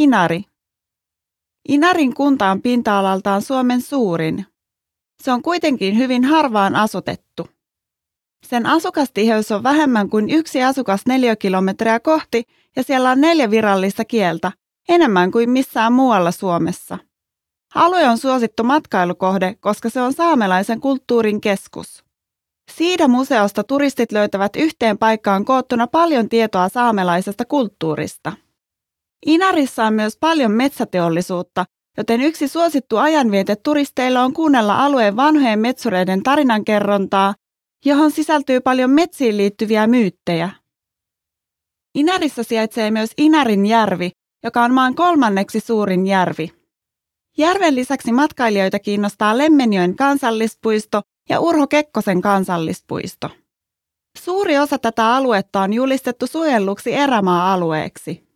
Inari. Inarin kunta on pinta-alaltaan Suomen suurin. Se on kuitenkin hyvin harvaan asutettu. Sen asukastiheys on vähemmän kuin yksi asukas neliökilometriä kohti ja siellä on neljä virallista kieltä, enemmän kuin missään muualla Suomessa. Alue on suosittu matkailukohde, koska se on saamelaisen kulttuurin keskus. Siitä museosta turistit löytävät yhteen paikkaan koottuna paljon tietoa saamelaisesta kulttuurista. Inarissa on myös paljon metsäteollisuutta, joten yksi suosittu ajanviete turisteilla on kuunnella alueen vanhojen metsureiden tarinankerrontaa, johon sisältyy paljon metsiin liittyviä myyttejä. Inarissa sijaitsee myös Inarin järvi, joka on maan kolmanneksi suurin järvi. Järven lisäksi matkailijoita kiinnostaa Lemmenjoen kansallispuisto ja Urho Kekkosen kansallispuisto. Suuri osa tätä aluetta on julistettu suojelluksi erämaa-alueeksi.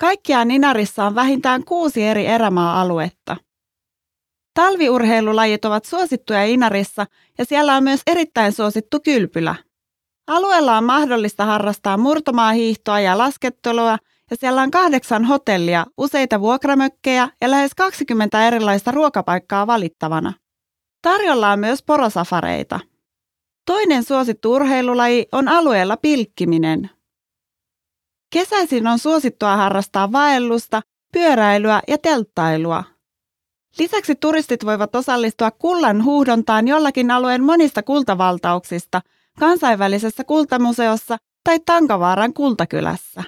Kaikkiaan Inarissa on vähintään kuusi eri erämaa-aluetta. Talviurheilulajit ovat suosittuja Inarissa ja siellä on myös erittäin suosittu kylpylä. Alueella on mahdollista harrastaa murtomaahiihtoa ja laskettelua ja siellä on kahdeksan hotellia, useita vuokramökkejä ja lähes 20 erilaista ruokapaikkaa valittavana. Tarjolla on myös porosafareita. Toinen suosittu urheilulaji on alueella pilkkiminen. Kesäisin on suosittua harrastaa vaellusta, pyöräilyä ja telttailua. Lisäksi turistit voivat osallistua kullan huuhdontaan jollakin alueen monista kultavaltauksista kansainvälisessä kultamuseossa tai Tankavaaran kultakylässä.